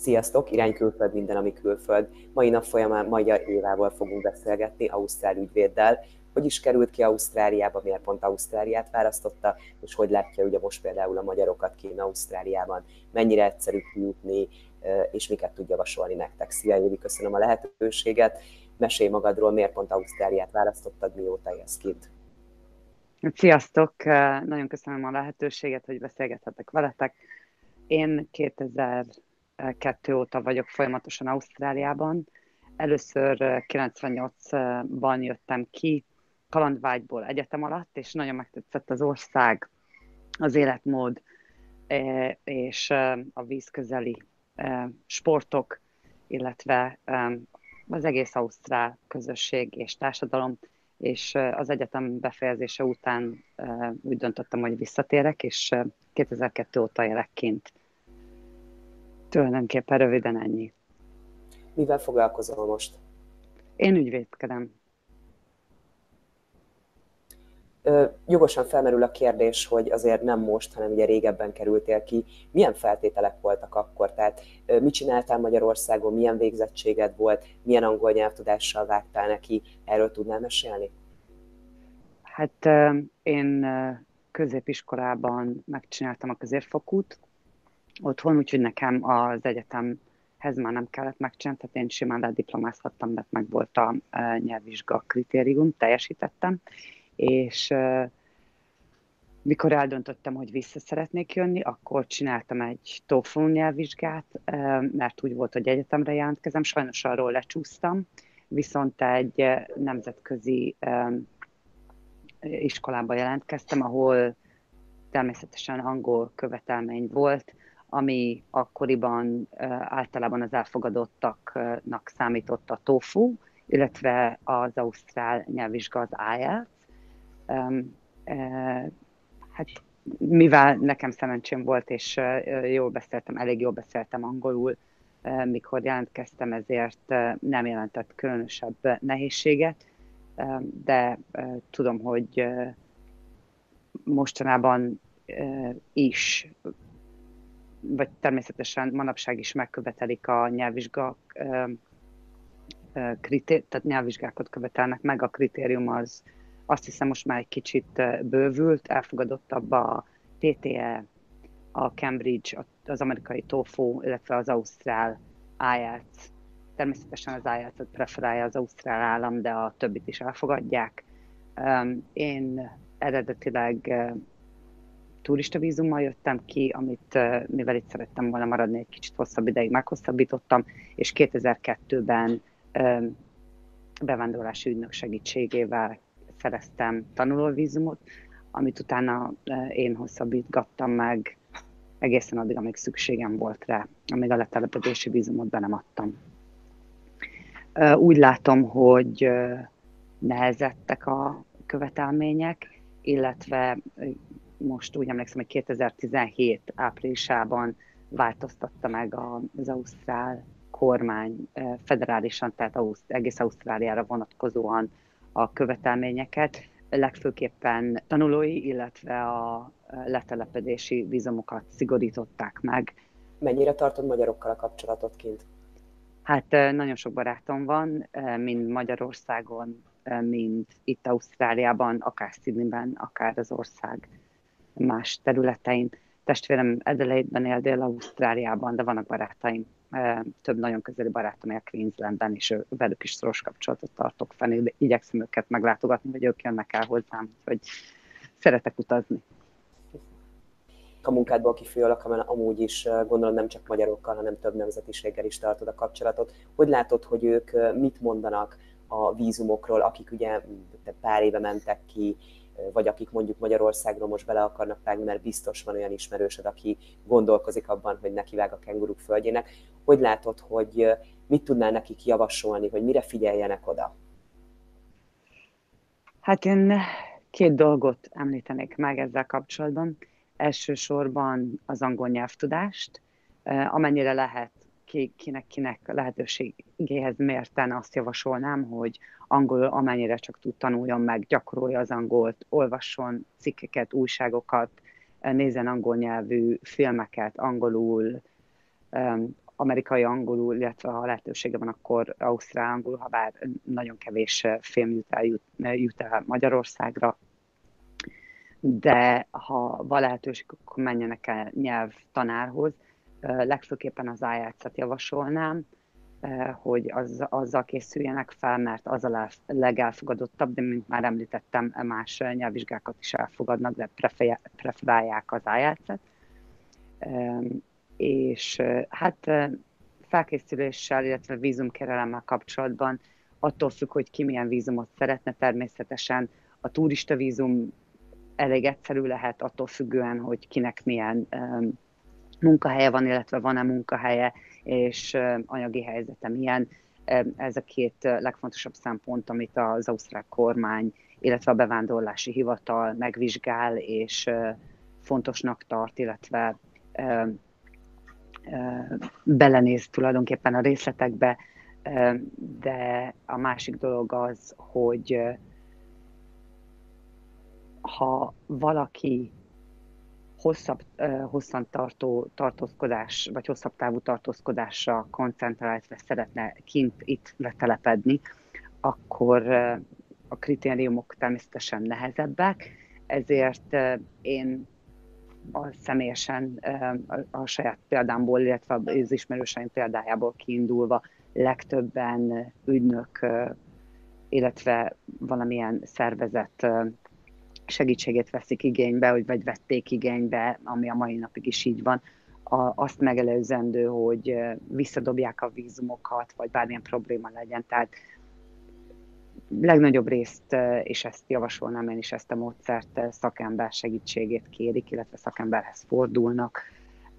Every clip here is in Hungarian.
Sziasztok, irány külföld minden, ami külföld. Mai nap folyamán Magyar Évával fogunk beszélgetni, Ausztrál ügyvéddel. Hogy is került ki Ausztráliába, miért pont Ausztráliát választotta, és hogy látja ugye most például a magyarokat ki Ausztráliában, mennyire egyszerű kijutni, és miket tud javasolni nektek. Szia Évi, köszönöm a lehetőséget. Mesélj magadról, miért pont Ausztráliát választottad, mióta élsz kint. Sziasztok! Nagyon köszönöm a lehetőséget, hogy beszélgethetek veletek. Én 2002 óta vagyok folyamatosan Ausztráliában. Először 98-ban jöttem ki kalandvágyból egyetem alatt, és nagyon megtetszett az ország, az életmód és a vízközeli sportok, illetve az egész ausztrál közösség és társadalom, és az egyetem befejezése után úgy döntöttem, hogy visszatérek, és 2002 óta élek kint. Tulajdonképpen röviden ennyi. Mivel foglalkozol most? Én ügyvédkedem jogosan felmerül a kérdés, hogy azért nem most, hanem ugye régebben kerültél ki. Milyen feltételek voltak akkor? Tehát mit csináltál Magyarországon, milyen végzettséged volt, milyen angol nyelvtudással vágtál neki? Erről tudnál mesélni? Hát én középiskolában megcsináltam a középfokút otthon, úgyhogy nekem az egyetemhez már nem kellett megcsinálni, tehát én simán lediplomázhattam, mert meg volt a nyelvvizsga kritérium, teljesítettem és mikor eldöntöttem, hogy vissza szeretnék jönni, akkor csináltam egy TOEFL nyelvvizsgát, mert úgy volt, hogy egyetemre jelentkezem, sajnos arról lecsúsztam, viszont egy nemzetközi iskolába jelentkeztem, ahol természetesen angol követelmény volt, ami akkoriban általában az elfogadottaknak számított a TOEFL, illetve az ausztrál nyelvvizsga az IELTS, hát mivel nekem szerencsém volt, és jól beszéltem, elég jól beszéltem angolul, mikor jelentkeztem, ezért nem jelentett különösebb nehézséget, de tudom, hogy mostanában is, vagy természetesen manapság is megkövetelik a nyelvvizsga tehát nyelvvizsgákat követelnek meg, a kritérium az azt hiszem most már egy kicsit bővült, elfogadottabb a TTE, a Cambridge, az amerikai TOEFL, illetve az ausztrál IELTS. Természetesen az IELTS-et preferálja az ausztrál állam, de a többit is elfogadják. Én eredetileg turista vízummal jöttem ki, amit mivel itt szerettem volna maradni, egy kicsit hosszabb ideig meghosszabbítottam, és 2002-ben bevándorlási ügynök segítségével szereztem tanulóvízumot, amit utána e, én hosszabbítgattam meg egészen addig, amíg szükségem volt rá, amíg a letelepedési vízumot be nem adtam. E, úgy látom, hogy nehezettek a követelmények, illetve most úgy emlékszem, hogy 2017 áprilisában változtatta meg az Ausztrál kormány federálisan, tehát egész Ausztráliára vonatkozóan a követelményeket, legfőképpen tanulói, illetve a letelepedési vízumokat szigorították meg. Mennyire tartod magyarokkal a kapcsolatot kint? Hát nagyon sok barátom van, mind Magyarországon, mind itt Ausztráliában, akár Sydneyben, akár az ország más területein. Testvérem Adelaide-ben él Dél-Ausztráliában, de vannak barátaim több nagyon közeli barátom él Queenslandben, és velük is szoros kapcsolatot tartok fenn, igyekszem őket meglátogatni, vagy ők jönnek el hozzám, hogy szeretek utazni. A munkádból kifolyólag, mert amúgy is gondolom nem csak magyarokkal, hanem több nemzetiséggel is tartod a kapcsolatot. Hogy látod, hogy ők mit mondanak a vízumokról, akik ugye pár éve mentek ki, vagy akik mondjuk Magyarországról most bele akarnak vágni, mert biztos van olyan ismerősöd, aki gondolkozik abban, hogy nekivág a kenguruk földjének. Hogy látod, hogy mit tudnál nekik javasolni, hogy mire figyeljenek oda? Hát én két dolgot említenék meg ezzel kapcsolatban. Elsősorban az angol nyelvtudást, amennyire lehet ki, kinek, kinek lehetőségéhez mérten azt javasolnám, hogy angolul amennyire csak tud tanuljon meg, gyakorolja az angolt, olvasson cikkeket, újságokat, nézzen angol nyelvű filmeket angolul, amerikai angolul, illetve ha lehetősége van, akkor ausztrál angolul, ha bár nagyon kevés film jut el, jut, jut el Magyarországra, de ha van lehetőség, akkor menjenek el nyelvtanárhoz. Legfőképpen az IELTS-et javasolnám, hogy az, azzal készüljenek fel, mert az a legelfogadottabb, de mint már említettem, más nyelvvizsgákat is elfogadnak, de preferálják az IELTS-et. És hát felkészüléssel, illetve vízumkerelemmel kapcsolatban attól függ, hogy ki milyen vízumot szeretne, természetesen a turista vízum elég egyszerű lehet attól függően, hogy kinek milyen munkahelye van, illetve van-e munkahelye, és anyagi helyzete milyen. Ez a két legfontosabb szempont, amit az ausztrál kormány, illetve a bevándorlási hivatal megvizsgál, és fontosnak tart, illetve belenéz tulajdonképpen a részletekbe, de a másik dolog az, hogy ha valaki hosszabb, hosszan tartó tartózkodás, vagy hosszabb távú tartózkodásra koncentrál, illetve szeretne kint itt letelepedni, akkor a kritériumok természetesen nehezebbek, ezért én a személyesen a saját példámból, illetve az ismerőseim példájából kiindulva legtöbben ügynök, illetve valamilyen szervezet segítségét veszik igénybe, vagy, vagy vették igénybe, ami a mai napig is így van, a, azt megelőzendő, hogy visszadobják a vízumokat, vagy bármilyen probléma legyen. Tehát legnagyobb részt, és ezt javasolnám én is ezt a módszert, szakember segítségét kérik, illetve szakemberhez fordulnak,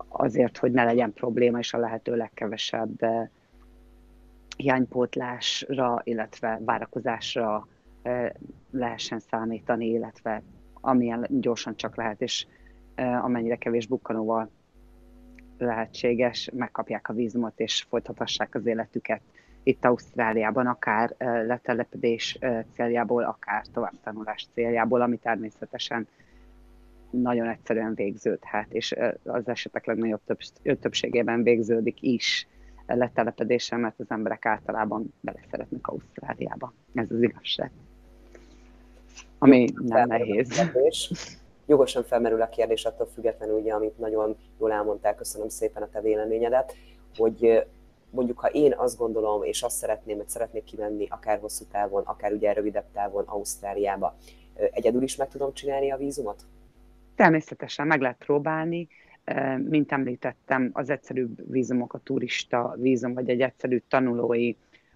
azért, hogy ne legyen probléma, és a lehető legkevesebb hiánypótlásra, illetve várakozásra lehessen számítani, illetve amilyen gyorsan csak lehet, és amennyire kevés bukkanóval lehetséges, megkapják a vízumot, és folytathassák az életüket itt Ausztráliában, akár letelepedés céljából, akár továbbtanulás céljából, ami természetesen nagyon egyszerűen végződhet, és az esetek legnagyobb több, többségében végződik is letelepedéssel, mert az emberek általában beleszeretnek Ausztráliába. Ez az igazság ami nem nehéz. Jogosan felmerül a kérdés attól függetlenül, ugye, amit nagyon jól elmondtál, köszönöm szépen a te véleményedet, hogy mondjuk ha én azt gondolom, és azt szeretném, hogy szeretnék kimenni akár hosszú távon, akár ugye rövidebb távon Ausztráliába, egyedül is meg tudom csinálni a vízumot? Természetesen meg lehet próbálni. Mint említettem, az egyszerűbb vízumok, a turista vízum, vagy egy egyszerű tanulói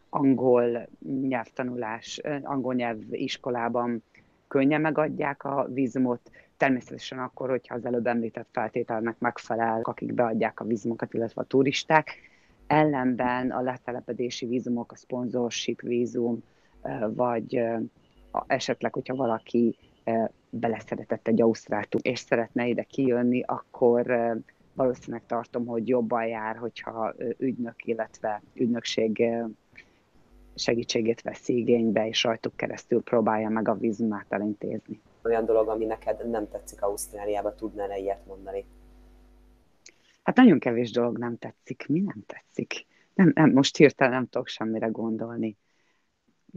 angol nyelvtanulás, angol nyelv iskolában könnyen megadják a vízumot, természetesen akkor, hogyha az előbb említett feltételnek megfelel, akik beadják a vízumokat, illetve a turisták. Ellenben a letelepedési vízumok, a sponsorship vízum, vagy esetleg, hogyha valaki beleszeretett egy ausztráltú, és szeretne ide kijönni, akkor valószínűleg tartom, hogy jobban jár, hogyha ügynök, illetve ügynökség segítségét veszi igénybe, és rajtuk keresztül próbálja meg a vízumát elintézni. Olyan dolog, ami neked nem tetszik Ausztráliába, tudnál-e ilyet mondani? Hát nagyon kevés dolog nem tetszik. Mi nem tetszik? Nem, nem, most hirtelen nem tudok semmire gondolni.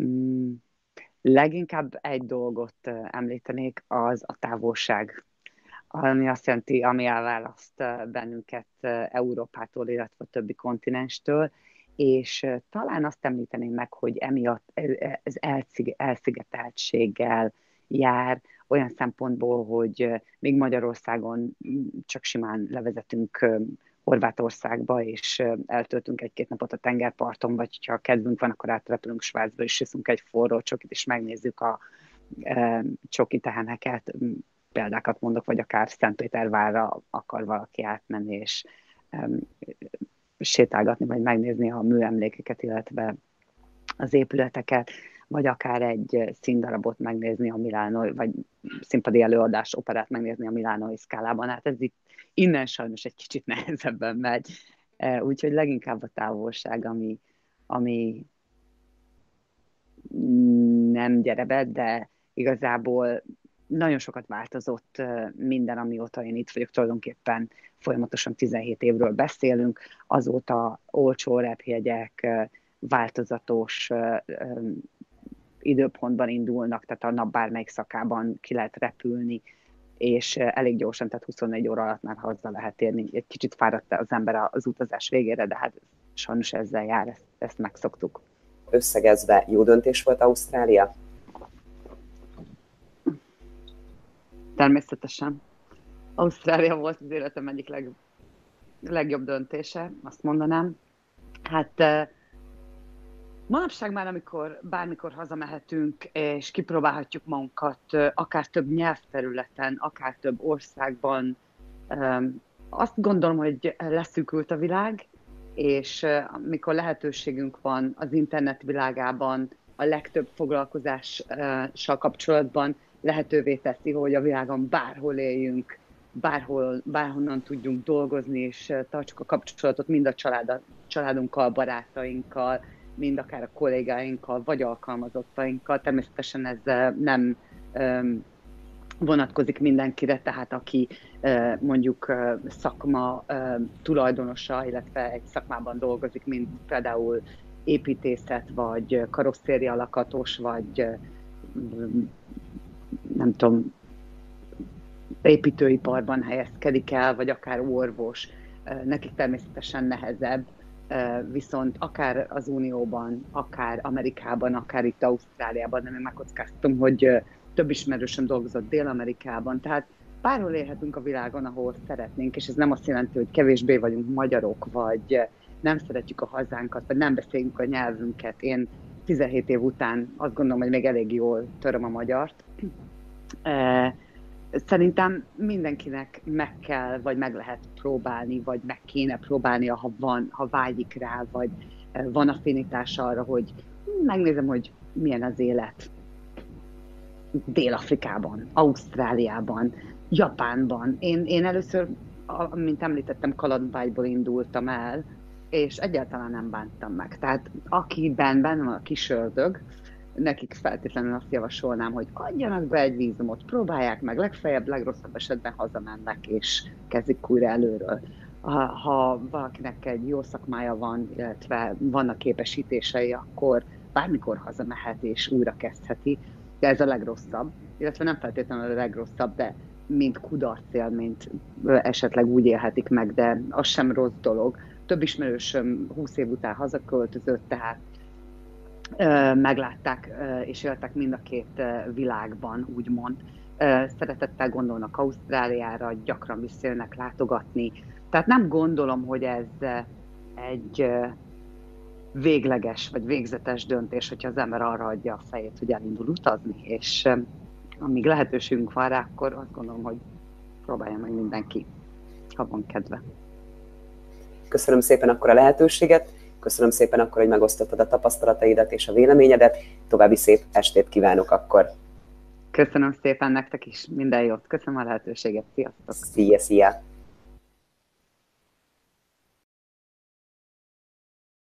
Mm, leginkább egy dolgot említenék, az a távolság ami azt jelenti, ami elválaszt bennünket Európától, illetve a többi kontinenstől, és talán azt említeném meg, hogy emiatt ez elszigeteltséggel jár, olyan szempontból, hogy még Magyarországon csak simán levezetünk Horvátországba, és eltöltünk egy-két napot a tengerparton, vagy ha kedvünk van, akkor átrepülünk Svájcba, és iszunk egy forró csokit, és megnézzük a e, csoki teheneket, példákat mondok, vagy akár Szentpétervárra akar valaki átmenni, és sétálgatni, vagy megnézni a műemlékeket, illetve az épületeket, vagy akár egy színdarabot megnézni a Milánó, vagy színpadi előadás, operát megnézni a Milánói szkálában. Hát ez itt innen sajnos egy kicsit nehezebben megy. E, úgyhogy leginkább a távolság, ami, ami nem gyere be, de igazából nagyon sokat változott minden, amióta én itt vagyok, tulajdonképpen folyamatosan 17 évről beszélünk, azóta olcsó repjegyek, változatos időpontban indulnak, tehát a nap bármelyik szakában ki lehet repülni, és elég gyorsan, tehát 24 óra alatt már haza lehet érni. Egy kicsit fáradt az ember az utazás végére, de hát sajnos ezzel jár, ezt, ezt megszoktuk. Összegezve jó döntés volt Ausztrália? Természetesen. Ausztrália volt az életem egyik leg, legjobb döntése, azt mondanám. Hát manapság már, amikor bármikor hazamehetünk, és kipróbálhatjuk magunkat, akár több nyelvterületen, akár több országban, azt gondolom, hogy leszűkült a világ, és amikor lehetőségünk van az internet világában, a legtöbb foglalkozással kapcsolatban lehetővé teszi, hogy a világon bárhol éljünk, bárhol, bárhonnan tudjunk dolgozni, és tartsuk a kapcsolatot mind a család, családunkkal, barátainkkal, mind akár a kollégáinkkal, vagy alkalmazottainkkal. Természetesen ez nem vonatkozik mindenkire, tehát aki mondjuk szakma tulajdonosa, illetve egy szakmában dolgozik, mint például építészet, vagy karosszéria lakatos, vagy nem tudom, építőiparban helyezkedik el, vagy akár orvos, nekik természetesen nehezebb, viszont akár az Unióban, akár Amerikában, akár itt Ausztráliában, nem én megkockáztam, hogy több ismerősöm dolgozott Dél-Amerikában, tehát bárhol élhetünk a világon, ahol szeretnénk, és ez nem azt jelenti, hogy kevésbé vagyunk magyarok, vagy nem szeretjük a hazánkat, vagy nem beszéljük a nyelvünket. Én 17 év után azt gondolom, hogy még elég jól töröm a magyart. Szerintem mindenkinek meg kell, vagy meg lehet próbálni, vagy meg kéne próbálnia, ha van, ha vágyik rá, vagy van affinitás arra, hogy megnézem, hogy milyen az élet Dél-Afrikában, Ausztráliában, Japánban. Én, én először, mint említettem, kalandvágyból indultam el, és egyáltalán nem bántam meg. Tehát akiben benne van a kis ördög, nekik feltétlenül azt javasolnám, hogy adjanak be egy vízumot, próbálják meg, legfeljebb, legrosszabb esetben hazamennek, és kezdik újra előről. Ha, ha valakinek egy jó szakmája van, illetve vannak képesítései, akkor bármikor hazamehet és újra kezdheti, de ez a legrosszabb, illetve nem feltétlenül a legrosszabb, de mint kudarcélményt esetleg úgy élhetik meg, de az sem rossz dolog. Több ismerősöm 20 év után hazaköltözött, tehát meglátták és éltek mind a két világban, úgymond. Szeretettel gondolnak Ausztráliára, gyakran visszajönnek látogatni. Tehát nem gondolom, hogy ez egy végleges vagy végzetes döntés, hogyha az ember arra adja a fejét, hogy elindul utazni, és amíg lehetőségünk van rá, akkor azt gondolom, hogy próbálja meg mindenki, ha van kedve. Köszönöm szépen akkor a lehetőséget, köszönöm szépen akkor, hogy megosztottad a tapasztalataidat és a véleményedet, további szép estét kívánok akkor. Köszönöm szépen nektek is, minden jót, köszönöm a lehetőséget, sziasztok! Szia, szia!